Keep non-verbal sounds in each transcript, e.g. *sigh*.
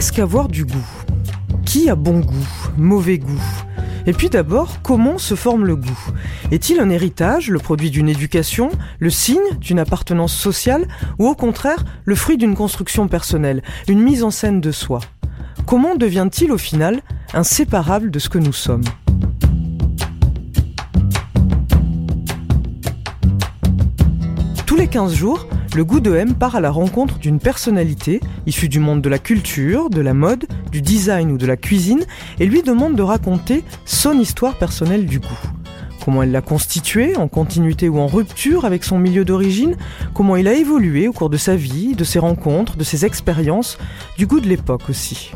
Qu'est-ce qu'avoir du goût? Qui a bon goût? Mauvais goût? Et puis d'abord, comment se forme le goût? Est-il un héritage, le produit d'une éducation, le signe d'une appartenance sociale, ou au contraire, le fruit d'une construction personnelle, une mise en scène de soi? Comment devient-il au final inséparable de ce que nous sommes? Tous les 15 jours, le goût de M part à la rencontre d'une personnalité issue du monde de la culture, de la mode, du design ou de la cuisine et lui demande de raconter son histoire personnelle du goût. Comment elle l'a constitué, en continuité ou en rupture avec son milieu d'origine, comment il a évolué au cours de sa vie, de ses rencontres, de ses expériences, du goût de l'époque aussi?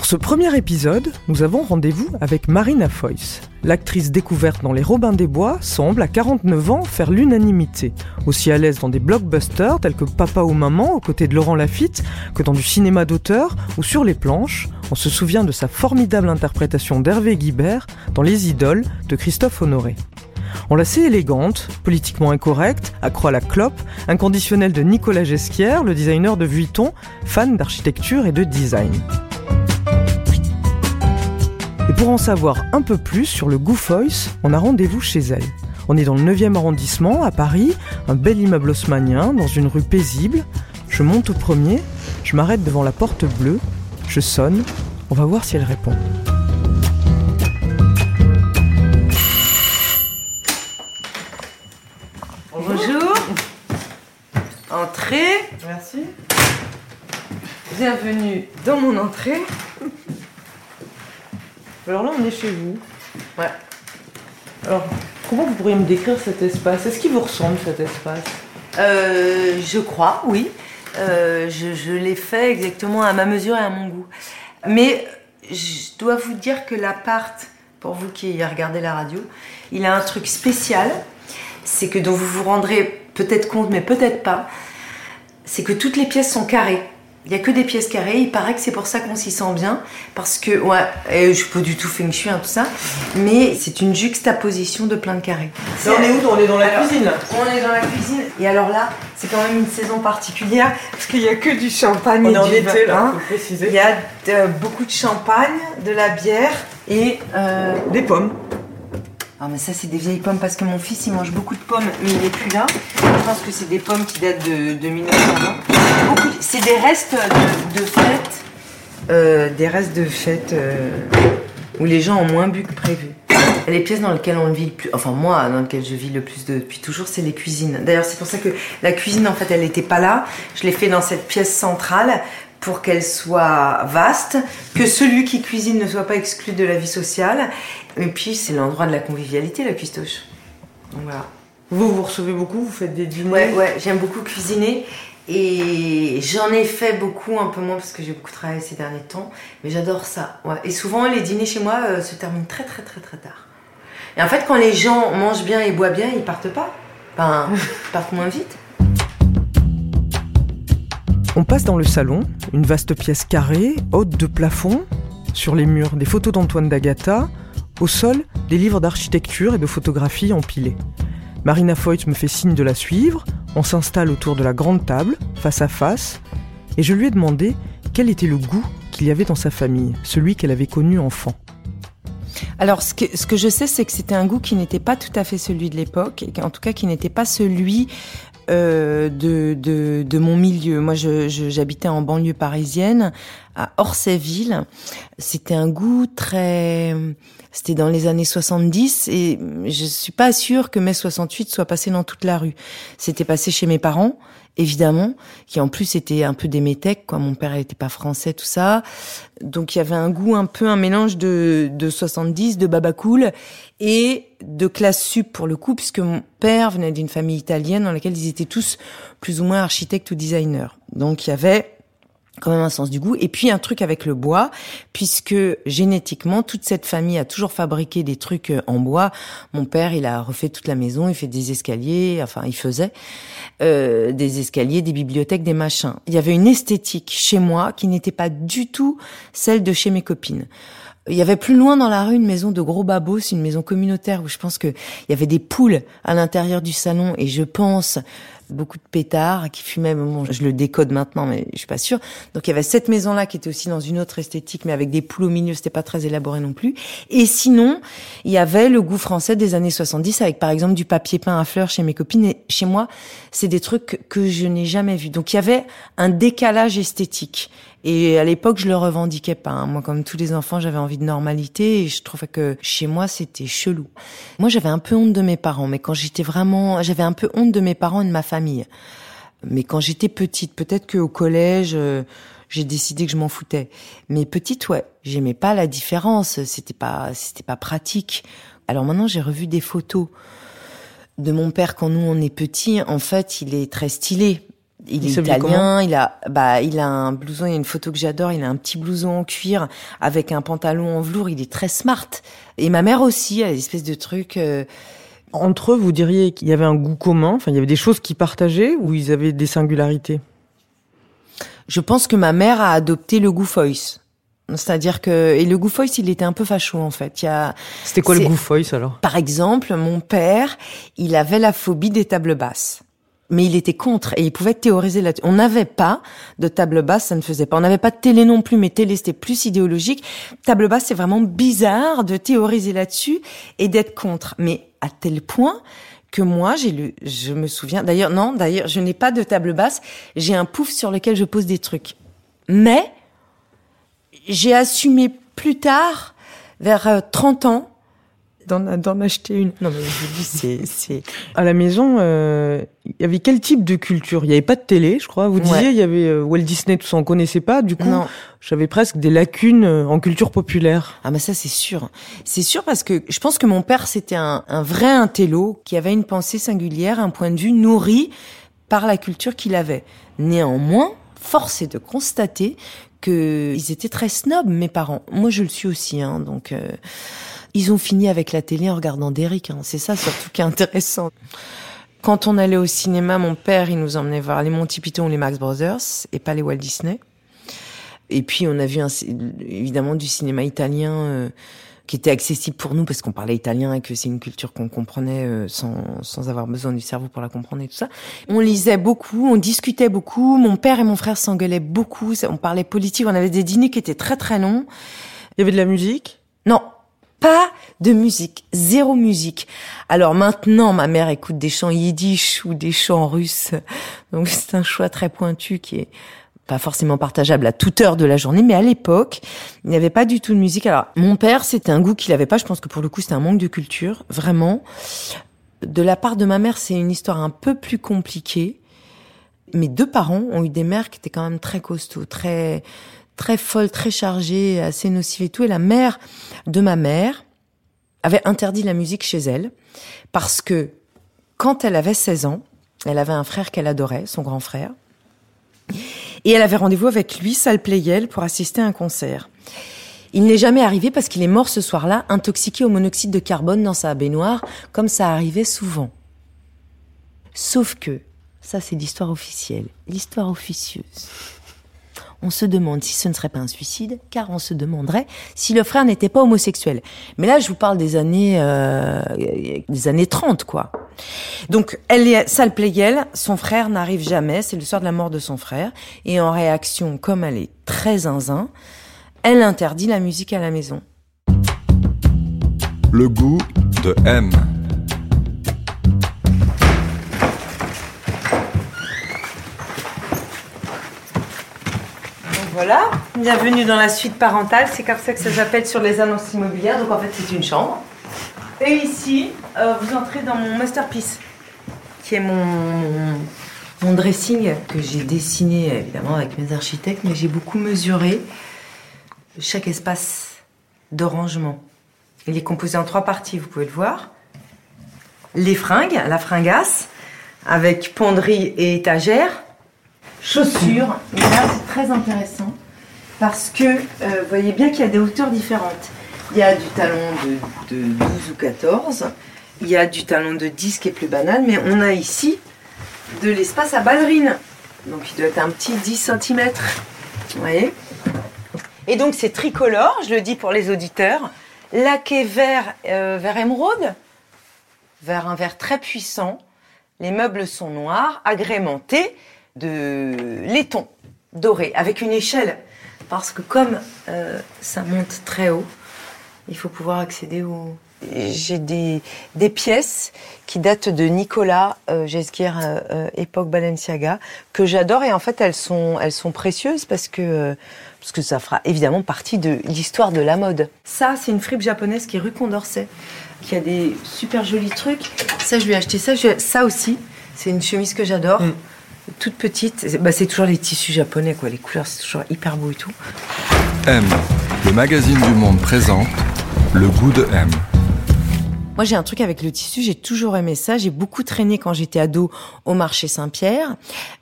Pour ce premier épisode, nous avons rendez-vous avec Marina Foyce. L'actrice découverte dans Les Robins des Bois semble, à 49 ans, faire l'unanimité. Aussi à l'aise dans des blockbusters tels que Papa ou Maman aux côtés de Laurent Lafitte que dans du cinéma d'auteur ou sur les planches, on se souvient de sa formidable interprétation d'Hervé Guibert dans Les Idoles de Christophe Honoré. On la sait élégante, politiquement incorrecte, accro à la clope, inconditionnelle de Nicolas Gesquière, le designer de Vuitton, fan d'architecture et de design. Et pour en savoir un peu plus sur le Voice, on a rendez-vous chez elle. On est dans le 9e arrondissement, à Paris, un bel immeuble haussmanien, dans une rue paisible. Je monte au premier, je m'arrête devant la porte bleue, je sonne, on va voir si elle répond. Bonjour. Entrée. Merci. Bienvenue dans mon entrée. Alors là, on est chez vous. Ouais. Alors, comment vous pourriez me décrire cet espace? Est-ce qu'il vous ressemble cet espace? Euh, je crois, oui. Euh, je je l'ai fait exactement à ma mesure et à mon goût. Mais je dois vous dire que l'appart, pour vous qui regardez la radio, il a un truc spécial. C'est que dont vous vous rendrez peut-être compte, mais peut-être pas. C'est que toutes les pièces sont carrées. Il n'y a que des pièces carrées. Il paraît que c'est pour ça qu'on s'y sent bien. Parce que, ouais, et je suis pas du tout feng shui, hein, tout ça. Mais c'est une juxtaposition de plein de carrés. Là, on est où On est dans la Alors, cuisine là? On est dans la cuisine. Et alors là, c'est quand même une saison particulière. Parce qu'il n'y a que du champagne On et en du là, vin. faut préciser. Il y a beaucoup de champagne, de la bière et... euh, Des pommes. ah mais ça c'est des vieilles pommes parce que mon fils il mange beaucoup de pommes mais il est plus là. Je pense que c'est des pommes qui datent de, de 1920. C'est des restes de, de fêtes. Euh, des restes de fêtes euh, où les gens ont moins bu que prévu. Les pièces dans lesquelles on vit le plus, enfin moi dans lesquelles je vis le plus de- depuis toujours, c'est les cuisines. D'ailleurs c'est pour ça que la cuisine en fait elle n'était pas là. Je l'ai fait dans cette pièce centrale pour qu'elle soit vaste, que celui qui cuisine ne soit pas exclu de la vie sociale. Et puis c'est l'endroit de la convivialité, la cuistoche. Donc voilà. Vous, vous recevez beaucoup, vous faites des dîners Ouais, ouais, j'aime beaucoup cuisiner. Et j'en ai fait beaucoup, un peu moins parce que j'ai beaucoup travaillé ces derniers temps. Mais j'adore ça. Et souvent, les dîners chez moi euh, se terminent très, très, très, très tard. Et en fait, quand les gens mangent bien et boivent bien, ils partent pas. Enfin, ils partent moins vite. On passe dans le salon, une vaste pièce carrée, haute de plafond, sur les murs des photos d'Antoine d'Agata, au sol des livres d'architecture et de photographie empilés. Marina Foyt me fait signe de la suivre, on s'installe autour de la grande table, face à face, et je lui ai demandé quel était le goût qu'il y avait dans sa famille, celui qu'elle avait connu enfant. Alors, ce que, ce que je sais, c'est que c'était un goût qui n'était pas tout à fait celui de l'époque, et en tout cas qui n'était pas celui euh, de, de, mon milieu. Moi, j'habitais en banlieue parisienne, à Orsayville. C'était un goût très... C'était dans les années 70 et je suis pas sûre que mai 68 soit passé dans toute la rue. C'était passé chez mes parents, évidemment, qui en plus étaient un peu des métèques, quoi. Mon père n'était pas français, tout ça. Donc il y avait un goût un peu un mélange de, de 70, de baba cool et de classe sup pour le coup, puisque mon père venait d'une famille italienne dans laquelle ils étaient tous plus ou moins architectes ou designers. Donc il y avait quand même un sens du goût. Et puis un truc avec le bois, puisque génétiquement, toute cette famille a toujours fabriqué des trucs euh, en bois. Mon père, il a refait toute la maison, il fait des escaliers, enfin il faisait euh, des escaliers, des bibliothèques, des machins. Il y avait une esthétique chez moi qui n'était pas du tout celle de chez mes copines. Il y avait plus loin dans la rue une maison de gros babos, une maison communautaire où je pense que il y avait des poules à l'intérieur du salon et je pense beaucoup de pétards qui fumaient. Bon, je le décode maintenant, mais je suis pas sûre. Donc il y avait cette maison-là qui était aussi dans une autre esthétique, mais avec des poules au milieu, c'était pas très élaboré non plus. Et sinon, il y avait le goût français des années 70 avec par exemple du papier peint à fleurs chez mes copines et chez moi, c'est des trucs que je n'ai jamais vus. Donc il y avait un décalage esthétique. Et à l'époque, je le revendiquais pas. Hein. Moi, comme tous les enfants, j'avais envie de normalité et je trouvais que chez moi, c'était chelou. Moi, j'avais un peu honte de mes parents, mais quand j'étais vraiment, j'avais un peu honte de mes parents et de ma famille. Mais quand j'étais petite, peut-être qu'au collège, euh, j'ai décidé que je m'en foutais. Mais petite, ouais, j'aimais pas la différence. C'était pas, c'était pas pratique. Alors maintenant, j'ai revu des photos de mon père quand nous on est petits. En fait, il est très stylé il, est italien, il a bah il a un blouson, il y a une photo que j'adore, il a un petit blouson en cuir avec un pantalon en velours, il est très smart. Et ma mère aussi, elle a des espèces de trucs euh, entre eux, vous diriez qu'il y avait un goût commun, enfin il y avait des choses qui partageaient ou ils avaient des singularités? Je pense que ma mère a adopté le goût Foyce. C'est-à-dire que et le goût Foyce, il était un peu facho en fait. Il y a C'était quoi le goût Foyce alors? Par exemple, mon père, il avait la phobie des tables basses mais il était contre et il pouvait théoriser là-dessus. On n'avait pas de table basse, ça ne faisait pas. On n'avait pas de télé non plus, mais télé c'était plus idéologique. Table basse, c'est vraiment bizarre de théoriser là-dessus et d'être contre. Mais à tel point que moi, j'ai lu, je me souviens, d'ailleurs, non, d'ailleurs, je n'ai pas de table basse, j'ai un pouf sur lequel je pose des trucs. Mais, j'ai assumé plus tard, vers 30 euh, ans, d'en acheter une. Non, mais je dis, c'est, c'est. *laughs* À la maison, euh, il y avait quel type de culture? Il n'y avait pas de télé, je crois. Vous disiez, il y avait euh, Walt Disney, tout ça, on connaissait pas. Du coup, j'avais presque des lacunes euh, en culture populaire. Ah, mais ça, c'est sûr. C'est sûr parce que je pense que mon père, c'était un, un vrai intello qui avait une pensée singulière, un point de vue nourri par la culture qu'il avait. Néanmoins, force est de constater que ils étaient très snobs, mes parents. Moi, je le suis aussi, hein, donc. Euh, ils ont fini avec la télé en regardant Derrick. Hein. C'est ça surtout qui est intéressant. Quand on allait au cinéma, mon père, il nous emmenait voir les Monty Python ou les Max Brothers et pas les Walt Disney. Et puis on a vu un, évidemment du cinéma italien euh, qui était accessible pour nous parce qu'on parlait italien et que c'est une culture qu'on comprenait euh, sans, sans avoir besoin du cerveau pour la comprendre et tout ça. On lisait beaucoup, on discutait beaucoup. Mon père et mon frère s'engueulaient beaucoup. On parlait politique. On avait des dîners qui étaient très très longs. Il y avait de la musique? Non, pas de musique, zéro musique. Alors maintenant, ma mère écoute des chants yiddish ou des chants russes. Donc c'est un choix très pointu qui est pas forcément partageable à toute heure de la journée, mais à l'époque, il n'y avait pas du tout de musique. Alors, mon père, c'était un goût qu'il avait pas. Je pense que pour le coup, c'était un manque de culture, vraiment. De la part de ma mère, c'est une histoire un peu plus compliquée. Mes deux parents ont eu des mères qui étaient quand même très costauds, très très folle, très chargée, assez nocive et tout. Et la mère de ma mère avait interdit la musique chez elle parce que quand elle avait 16 ans, elle avait un frère qu'elle adorait, son grand frère. Et elle avait rendez-vous avec lui, Sal Playel, pour assister à un concert. Il n'est jamais arrivé parce qu'il est mort ce soir-là, intoxiqué au monoxyde de carbone dans sa baignoire, comme ça arrivait souvent. Sauf que, ça c'est l'histoire officielle, l'histoire officieuse on se demande si ce ne serait pas un suicide, car on se demanderait si le frère n'était pas homosexuel. Mais là, je vous parle des années, euh, des années 30, quoi. Donc, elle est sale Playel, son frère n'arrive jamais, c'est le soir de la mort de son frère, et en réaction, comme elle est très zinzin, elle interdit la musique à la maison. Le goût de M. Voilà, bienvenue dans la suite parentale, c'est comme ça que ça s'appelle sur les annonces immobilières, donc en fait c'est une chambre. Et ici, euh, vous entrez dans mon masterpiece, qui est mon, mon, dressing que j'ai dessiné évidemment avec mes architectes, mais j'ai beaucoup mesuré chaque espace de rangement. Il est composé en trois parties, vous pouvez le voir. Les fringues, la fringasse, avec ponderie et étagère chaussures. Et là, c'est très intéressant parce que euh, vous voyez bien qu'il y a des hauteurs différentes. Il y a du talon de, de 12 ou 14, il y a du talon de 10 qui est plus banal, mais on a ici de l'espace à ballerine. Donc il doit être un petit 10 cm. Vous voyez Et donc c'est tricolore, je le dis pour les auditeurs, laqué vert, euh, vert émeraude, vert un vert très puissant. Les meubles sont noirs, agrémentés de laiton doré, avec une échelle. Parce que comme euh, ça monte très haut, il faut pouvoir accéder au... J'ai des, des pièces qui datent de Nicolas euh, euh, euh, époque Balenciaga, que j'adore et en fait elles sont, elles sont précieuses parce que, parce que ça fera évidemment partie de l'histoire de la mode. Ça, c'est une fripe japonaise qui est rue Condorcet, qui a des super jolis trucs. Ça, je lui ai acheté ça. Ça aussi, c'est une chemise que j'adore. Mm. Toute petite. C'est bah, c'est toujours les tissus japonais, quoi. Les couleurs, c'est toujours hyper beau et tout. M, le magazine du monde présente le goût de M. Moi, j'ai un truc avec le tissu, j'ai toujours aimé ça. J'ai beaucoup traîné quand j'étais ado au marché Saint-Pierre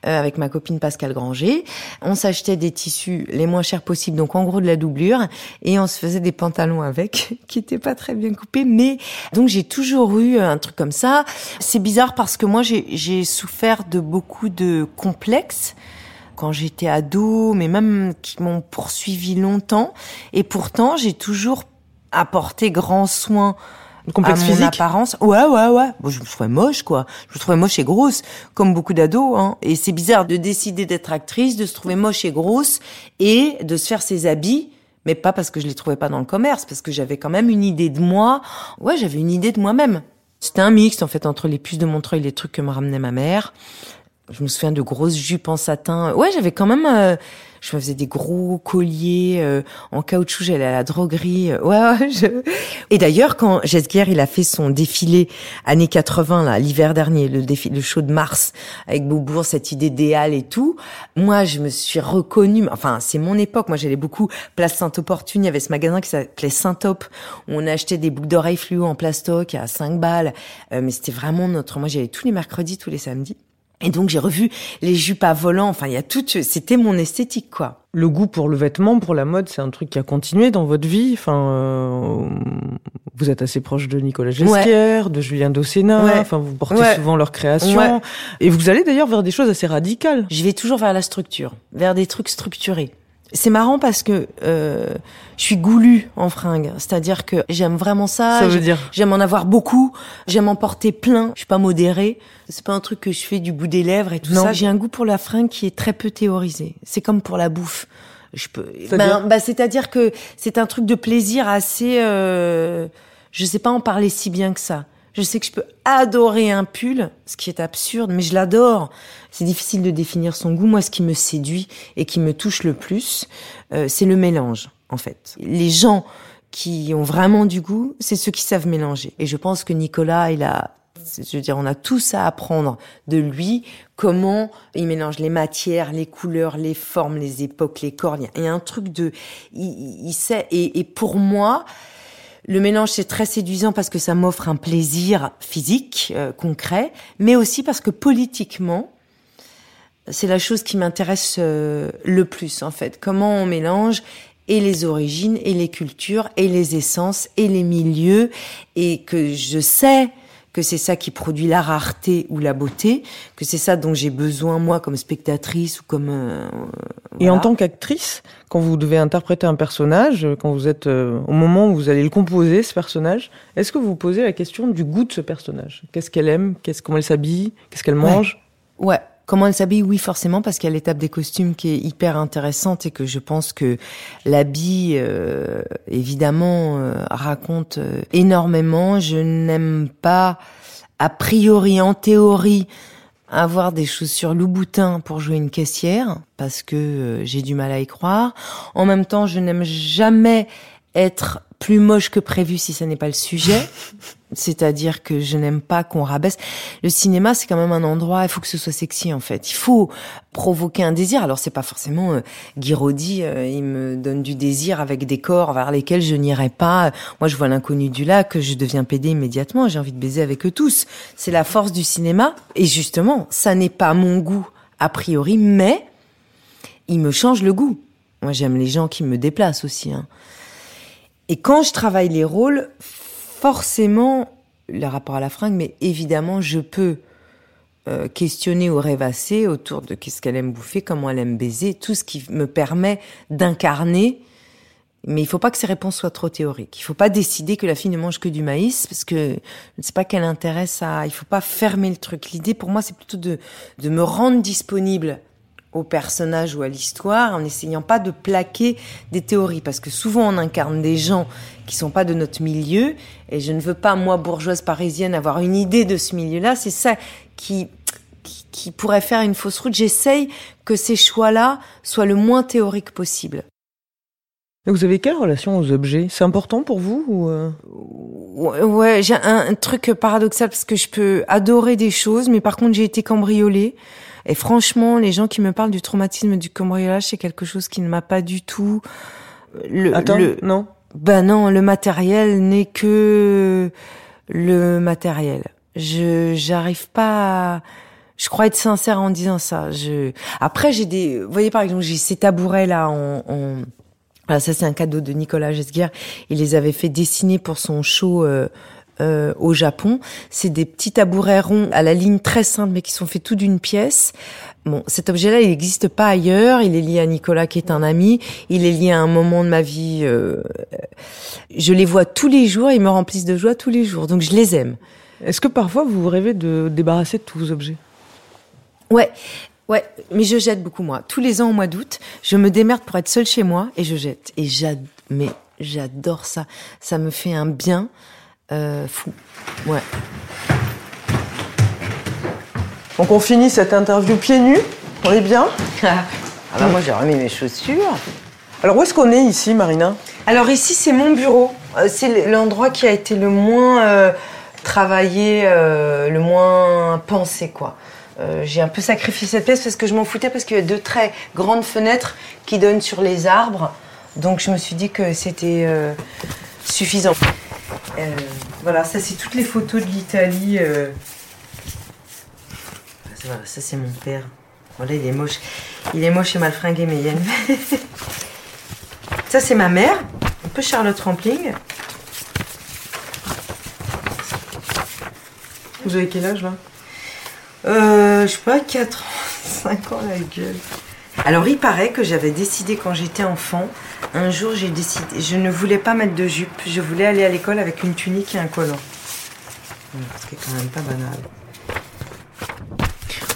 euh, avec ma copine Pascal Granger. On s'achetait des tissus les moins chers possibles, donc en gros de la doublure, et on se faisait des pantalons avec *laughs* qui étaient pas très bien coupés. Mais donc j'ai toujours eu un truc comme ça. C'est bizarre parce que moi j'ai j'ai souffert de beaucoup de complexes quand j'étais ado, mais même qui m'ont poursuivi longtemps. Et pourtant, j'ai toujours apporté grand soin Le complexe à mon physique apparence. Ouais, ouais, ouais. Bon, je me trouvais moche, quoi. Je me trouvais moche et grosse, comme beaucoup d'ados. Hein. Et c'est bizarre de décider d'être actrice, de se trouver moche et grosse, et de se faire ses habits. Mais pas parce que je les trouvais pas dans le commerce, parce que j'avais quand même une idée de moi. Ouais, j'avais une idée de moi-même. C'était un mix, en fait, entre les puces de Montreuil et les trucs que me ramenait ma mère. Je me souviens de grosses jupes en satin. Ouais, j'avais quand même... euh, je me faisais des gros colliers euh, en caoutchouc. J'allais à la droguerie. euh, ouais, ouais. je- Et d'ailleurs, quand Gesguer, il a fait son défilé années 80, là, l'hiver dernier, le défi, le show de mars, avec Beaubourg, cette idée halles et tout, moi, je me suis reconnue. Enfin, c'est mon époque. Moi, j'allais beaucoup place Saint-Opportune. Il y avait ce magasin qui s'appelait Saint-Op, où on achetait des boucles d'oreilles fluo en plastoc à 5 balles. Euh, mais c'était vraiment notre... Moi, j'y allais tous les mercredis, tous les samedis. Et donc j'ai revu les jupes à volant. Enfin, il y a tout. C'était mon esthétique, quoi. Le goût pour le vêtement, pour la mode, c'est un truc qui a continué dans votre vie. Enfin, euh, vous êtes assez proche de Nicolas Gesquier, de Julien Dossena. Ouais. Enfin, vous portez Ouais. souvent leurs créations. Ouais. Et vous allez d'ailleurs vers des choses assez radicales. Je vais toujours vers la structure, vers des trucs structurés. C'est marrant parce que euh, je suis goulue en fringues, c'est-à-dire que j'aime vraiment ça. Ça veut dire J'aime en avoir beaucoup, j'aime en porter plein. Je suis pas modérée. C'est pas un truc que je fais du bout des lèvres et tout Non. ça. J'ai un goût pour la fringue qui est très peu théorisé. C'est comme pour la bouffe. Je peux. C'est-à-dire Ben, bah, c'est-à-dire que c'est un truc de plaisir assez. Euh, je sais pas en parler si bien que ça. Je sais que je peux adorer un pull, ce qui est absurde, mais je l'adore. C'est difficile de définir son goût. Moi, ce qui me séduit et qui me touche le plus, euh, c'est le mélange, en fait. Les gens qui ont vraiment du goût, c'est ceux qui savent mélanger. Et je pense que Nicolas, il a, je veux dire, on a tous à apprendre de lui comment il mélange les matières, les couleurs, les formes, les époques, les corps. Il y a- un truc de, il, sait. Et pour moi, le mélange c'est très séduisant parce que ça m'offre un plaisir physique euh, concret, mais aussi parce que politiquement, c'est la chose qui m'intéresse euh, le plus en fait. Comment on mélange et les origines et les cultures et les essences et les milieux et que je sais que c'est ça qui produit la rareté ou la beauté, que c'est ça dont j'ai besoin moi comme spectatrice ou comme euh, Et en tant qu'actrice, quand vous devez interpréter un personnage, quand vous êtes euh, au moment où vous allez le composer, ce personnage, est-ce que vous vous posez la question du goût de ce personnage? Qu'est-ce qu'elle aime? Qu'est-ce comment elle s'habille? Qu'est-ce qu'elle Ouais. mange? Ouais. Comment elle s'habille Oui, forcément, parce qu'il y a l'étape des costumes qui est hyper intéressante et que je pense que l'habit, euh, évidemment, euh, raconte euh, énormément. Je n'aime pas, a priori, en théorie, avoir des chaussures Louboutin pour jouer une caissière, parce que euh, j'ai du mal à y croire. En même temps, je n'aime jamais être plus moche que prévu si ça n'est pas le sujet. *laughs* C'est-à-dire que je n'aime pas qu'on rabaisse. Le cinéma, c'est quand même un endroit, il faut que ce soit sexy en fait. Il faut provoquer un désir. Alors c'est pas forcément euh, Guy Roddy, euh, il me donne du désir avec des corps vers lesquels je n'irai pas. Moi, je vois l'inconnu du lac, je deviens pédé immédiatement. J'ai envie de baiser avec eux tous. C'est la force du cinéma. Et justement, ça n'est pas mon goût a priori, mais il me change le goût. Moi, j'aime les gens qui me déplacent aussi. Hein. Et quand je travaille les rôles, forcément, le rapport à la fringue, mais évidemment, je peux euh, questionner ou rêvasser autour de qu'est-ce qu'elle aime bouffer, comment elle aime baiser, tout ce qui me permet d'incarner. Mais il faut pas que ces réponses soient trop théoriques. Il faut pas décider que la fille ne mange que du maïs parce que je ne sais pas quel intérêt ça. Il faut pas fermer le truc. L'idée pour moi c'est plutôt de de me rendre disponible au personnage ou à l'histoire en essayant pas de plaquer des théories. Parce que souvent on incarne des gens qui sont pas de notre milieu. Et je ne veux pas moi bourgeoise parisienne avoir une idée de ce milieu-là. C'est ça qui, qui pourrait faire une fausse route. J'essaye que ces choix-là soient le moins théoriques possible. Vous avez quelle relation aux objets? C'est important pour vous ou euh? Ouais, j'ai un, truc paradoxal parce que je peux adorer des choses, mais par contre j'ai été cambriolée. Et franchement, les gens qui me parlent du traumatisme du cambriolage, c'est quelque chose qui ne m'a pas du tout. Le, Attends, non. Ben non, le matériel n'est que le matériel. Je j'arrive pas. À... Je crois être sincère en disant ça. Je après j'ai des. Vous voyez par exemple j'ai ces tabourets là en, en... Ah, ça c'est un cadeau de Nicolas Gesguer. Il les avait fait dessiner pour son show. Euh, euh, au Japon. C'est des petits tabourets ronds à la ligne très simple, mais qui sont faits tout d'une pièce. Bon, cet objet-là, il n'existe pas ailleurs. Il est lié à Nicolas, qui est un ami. Il est lié à un moment de ma vie. Euh, je les vois tous les jours. Ils me remplissent de joie tous les jours. Donc, je les aime. Est-ce que parfois vous rêvez de débarrasser de tous vos objets? Ouais. Ouais, mais je jette beaucoup moi. Tous les ans au mois d'août, je me démerde pour être seule chez moi et je jette. Et j'adore, mais j'adore ça. Ça me fait un bien euh, fou. Ouais. Donc on finit cette interview pieds nus. On est bien *laughs* Ah bah moi j'ai remis mes chaussures. Alors où est-ce qu'on est ici, Marina? Alors ici c'est mon bureau. Euh, c'est l'endroit qui a été le moins euh, travaillé, le moins pensé quoi. j'ai un peu sacrifié cette pièce parce que je m'en foutais parce qu'il y a deux très grandes fenêtres qui donnent sur les arbres. Donc je me suis dit que c'était suffisant. Euh, voilà, ça c'est toutes les photos de l'Italie. Euh. Voilà, ça c'est mon père. Voilà, il est moche. Il est moche et mal fringué, mais il y a une... *laughs* ça c'est ma mère, un peu Charlotte Rampling. Vous avez quel âge là? Euh, Je sais pas, 4 ans, *laughs* 5 ans la gueule. Alors il paraît que j'avais décidé quand j'étais enfant, un jour j'ai décidé, je ne voulais pas mettre de jupe, je voulais aller à l'école avec une tunique et un collant. Ce qui est quand même pas banal.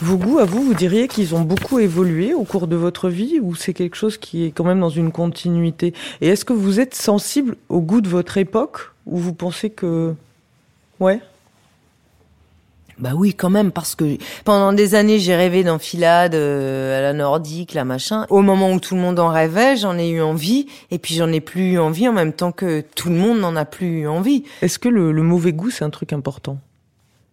Vos goûts, à vous, vous diriez qu'ils ont beaucoup évolué au cours de votre vie ou c'est quelque chose qui est quand même dans une continuité? Et est-ce que vous êtes sensible au goût de votre époque ou vous pensez que... Ouais? Bah oui, quand même, parce que pendant des années, j'ai rêvé d'enfilade euh, à la nordique, la machin. Au moment où tout le monde en rêvait, j'en ai eu envie, et puis j'en ai plus eu envie en même temps que tout le monde n'en a plus eu envie. Est-ce que le, mauvais goût, c'est un truc important?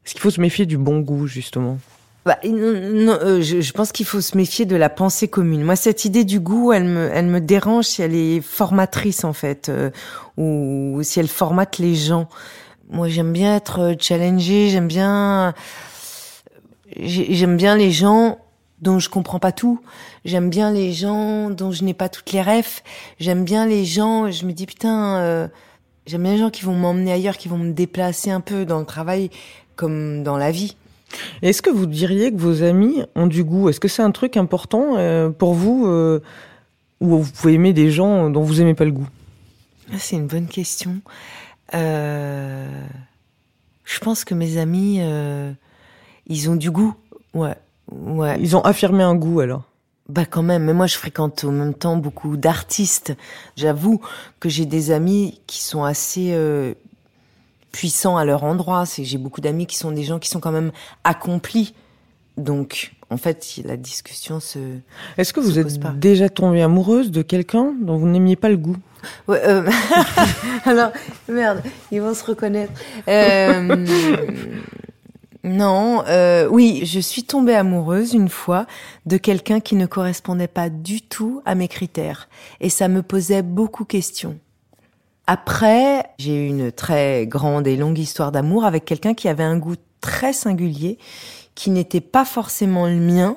Est-ce qu'il faut se méfier du bon goût, justement? Bah, non, euh, je, pense qu'il faut se méfier de la pensée commune. Moi, cette idée du goût, elle me, elle me dérange si elle est formatrice en fait, euh, ou si elle formate les gens. Moi, j'aime bien être euh, challengée, j'aime bien, j'aime bien les gens dont je comprends pas tout. J'aime bien les gens dont je n'ai pas toutes les refs. J'aime bien les gens, je me dis putain, euh, j'aime bien les gens qui vont m'emmener ailleurs, qui vont me déplacer un peu dans le travail comme dans la vie. Est-ce que vous diriez que vos amis ont du goût? Est-ce que c'est un truc important euh, pour vous euh, ou vous pouvez aimer des gens dont vous aimez pas le goût? Ah, C'est une bonne question. Euh, je pense que mes amis, euh, ils ont du goût. Ouais, ouais. Ils ont affirmé un goût alors. Bah quand même, mais moi je fréquente en même temps beaucoup d'artistes. J'avoue que j'ai des amis qui sont assez euh, puissants à leur endroit. C'est j'ai beaucoup d'amis qui sont des gens qui sont quand même accomplis. Donc en fait, la discussion se. Est-ce que vous êtes déjà tombée amoureuse de quelqu'un dont vous n'aimiez pas le goût? Ouais, euh... *laughs* Alors, merde, ils vont se reconnaître. Euh... non, euh, oui, je suis tombée amoureuse une fois de quelqu'un qui ne correspondait pas du tout à mes critères. Et ça me posait beaucoup de questions. Après, j'ai eu une très grande et longue histoire d'amour avec quelqu'un qui avait un goût très singulier, qui n'était pas forcément le mien,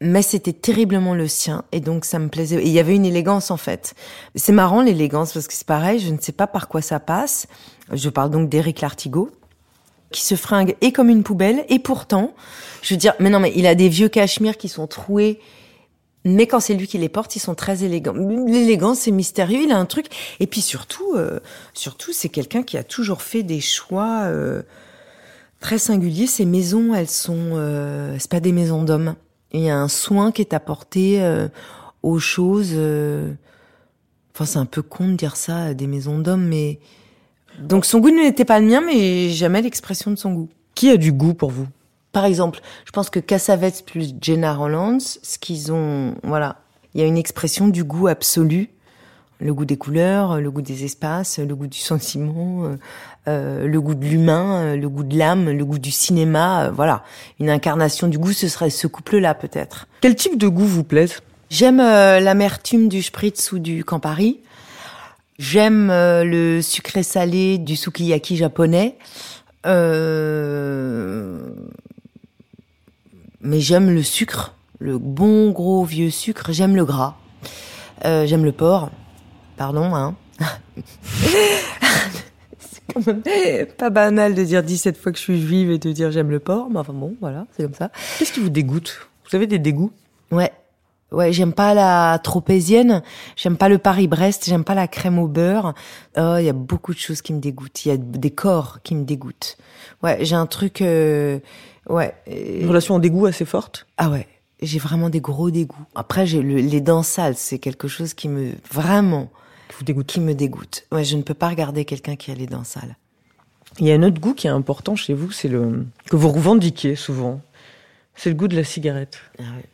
mais c'était terriblement le sien et donc ça me plaisait. Et il y avait une élégance en fait. C'est marrant l'élégance parce que c'est pareil, je ne sais pas par quoi ça passe. Je parle donc d'Éric Lartigot qui se fringue et comme une poubelle et pourtant, je veux dire, mais non mais il a des vieux cachemires qui sont troués. Mais quand c'est lui qui les porte, ils sont très élégants. L'élégance, c'est mystérieux. Il a un truc. Et puis surtout, euh, surtout, c'est quelqu'un qui a toujours fait des choix euh, très singuliers. Ces maisons, elles sont, euh, c'est pas des maisons d'hommes il y a un soin qui est apporté euh, aux choses. Euh, enfin, c'est un peu con de dire ça des maisons d'hommes, mais donc son goût n'était pas le mien, mais jamais l'expression de son goût. Qui a du goût pour vous? Par exemple, je pense que Cassavetes plus Jenna Rollands, ce qu'ils ont, voilà, il y a une expression du goût absolu le goût des couleurs, le goût des espaces, le goût du sentiment, euh, euh, le goût de l'humain, euh, le goût de l'âme, le goût du cinéma, voilà. Une incarnation du goût, ce serait ce couple-là peut-être. Quel type de goût vous plaise J'aime l'amertume du spritz ou du Campari. J'aime le sucré salé du sukiyaki japonais. Mais j'aime le sucre, le bon gros vieux sucre. J'aime le gras. j'aime le porc. Pardon, hein *laughs* C'est quand même pas banal de dire 17 fois que je suis juive et de dire j'aime le porc, mais enfin bon, voilà, c'est comme ça. Qu'est-ce qui vous dégoûte? Vous avez des dégoûts? Ouais. Ouais, j'aime pas la tropézienne, j'aime pas le Paris-Brest, j'aime pas la crème au beurre. Oh, il y a beaucoup de choses qui me dégoûtent. Il y a des corps qui me dégoûtent. Ouais, j'ai un truc. Euh, ouais. Une relation au dégoût assez forte? Ah ouais j'ai vraiment des gros dégoûts. Après, j'ai les dents sales, c'est quelque chose qui me vraiment vous dégoûte. Qui me dégoûte. Ouais, je ne peux pas regarder quelqu'un qui a les dents sales. Il y a un autre goût qui est important chez vous, c'est le que vous revendiquez souvent. C'est le goût de la cigarette. Ah ouais.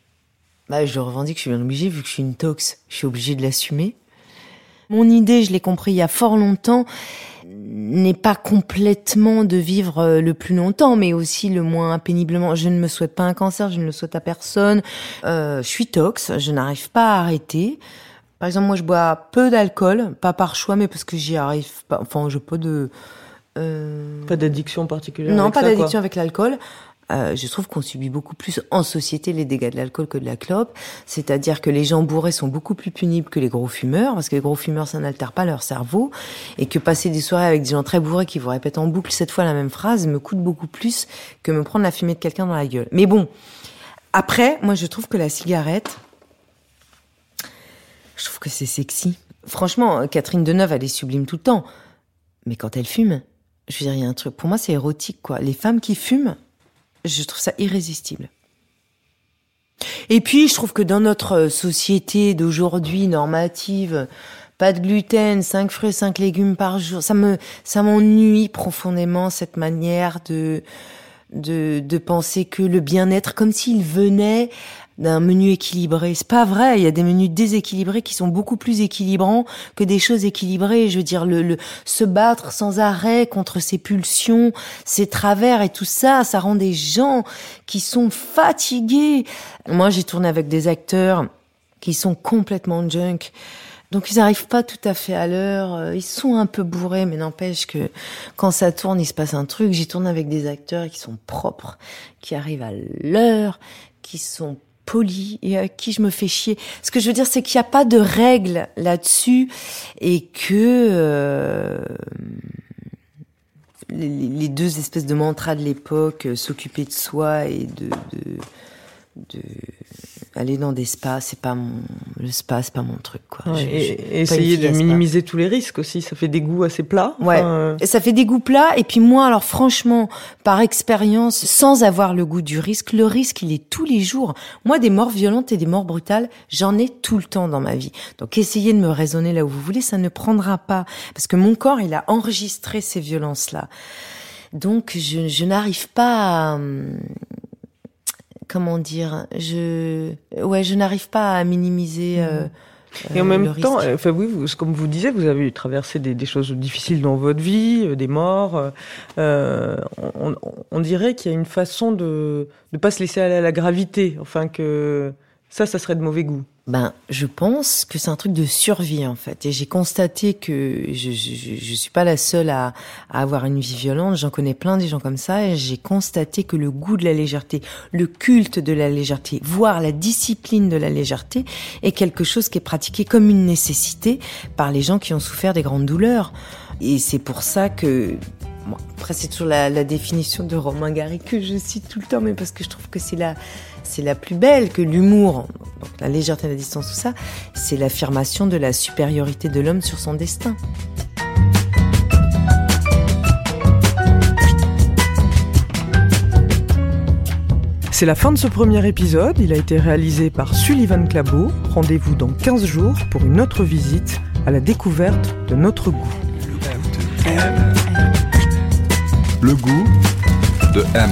Bah, je le revendique, je suis bien obligée, vu que je suis une tox, je suis obligée de l'assumer. Mon idée, je l'ai compris il y a fort longtemps, n'est pas complètement de vivre euh, le plus longtemps, mais aussi le moins péniblement. Je ne me souhaite pas un cancer, je ne le souhaite à personne. Euh, je suis tox, je n'arrive pas à arrêter. Par exemple, moi, je bois peu d'alcool, pas par choix, mais parce que j'y arrive pas. Enfin, je pas de. Euh... Pas d'addiction particulière. Non, pas d'addiction avec l'alcool. Euh, je trouve qu'on subit beaucoup plus en société les dégâts de l'alcool que de la clope. C'est-à-dire que les gens bourrés sont beaucoup plus punibles que les gros fumeurs, parce que les gros fumeurs, ça n'altère pas leur cerveau, et que passer des soirées avec des gens très bourrés qui vous répètent en boucle cette fois la même phrase me coûte beaucoup plus que me prendre la fumée de quelqu'un dans la gueule. Mais bon, après, moi je trouve que la cigarette, je trouve que c'est sexy. Franchement, Catherine Deneuve, elle est sublime tout le temps. Mais quand elle fume, je veux dire, il y a un truc. Pour moi, c'est érotique, quoi. Les femmes qui fument, je trouve ça irrésistible. Et puis, je trouve que dans notre société d'aujourd'hui normative, pas de gluten, 5 fruits, 5 légumes par jour, ça me, ça m'ennuie profondément cette manière de, de, de penser que le bien-être, comme s'il venait d'un menu équilibré. C'est pas vrai. Il y a des menus déséquilibrés qui sont beaucoup plus équilibrants que des choses équilibrées. Je veux dire, le, le se battre sans arrêt contre ses pulsions, ses travers et tout ça, ça rend des gens qui sont fatigués. Moi, j'ai tourné avec des acteurs qui sont complètement junk. Donc ils n'arrivent pas tout à fait à l'heure, ils sont un peu bourrés, mais n'empêche que quand ça tourne, il se passe un truc. J'y tourne avec des acteurs qui sont propres, qui arrivent à l'heure, qui sont poli et à qui je me fais chier. Ce que je veux dire, c'est qu'il n'y a pas de règles là-dessus et que euh, les, deux espèces de mantras de l'époque, euh, s'occuper de soi et de aller dans des spas, c'est pas mon le spa, c'est pas mon truc quoi. et, essayer de minimiser tous les risques aussi, ça fait des goûts assez plats. Ouais. Euh. ça fait des goûts plats et puis moi alors franchement, par expérience, sans avoir le goût du risque, le risque il est tous les jours. Moi des morts violentes et des morts brutales, j'en ai tout le temps dans ma vie. Donc essayez de me raisonner là où vous voulez, ça ne prendra pas parce que mon corps il a enregistré ces violences là. Donc je, je n'arrive pas à, comment dire, je, ouais, je n'arrive pas à minimiser. Mmh. Euh, et en même temps, enfin oui, vous, comme vous disiez, vous avez traversé des, des, choses difficiles dans votre vie, euh, des morts. Euh, on, on, dirait qu'il y a une façon de ne pas se laisser aller à la gravité, enfin que ça, ça serait de mauvais goût. Ben, je pense que c'est un truc de survie en fait. Et j'ai constaté que je, je, je, suis pas la seule à, à avoir une vie violente. J'en connais plein des gens comme ça. Et j'ai constaté que le goût de la légèreté, le culte de la légèreté, voire la discipline de la légèreté, est quelque chose qui est pratiqué comme une nécessité par les gens qui ont souffert des grandes douleurs. Et c'est pour ça que après, c'est toujours la, la, définition de Romain Gary que je cite tout le temps, mais parce que je trouve que c'est la, c'est la plus belle, que l'humour, la légèreté, la distance, tout ça, c'est l'affirmation de la supériorité de l'homme sur son destin. C'est la fin de ce premier épisode. Il a été réalisé par Sullivan Clabot. Rendez-vous dans 15 jours pour une autre visite à la découverte de notre goût. Le goût de M.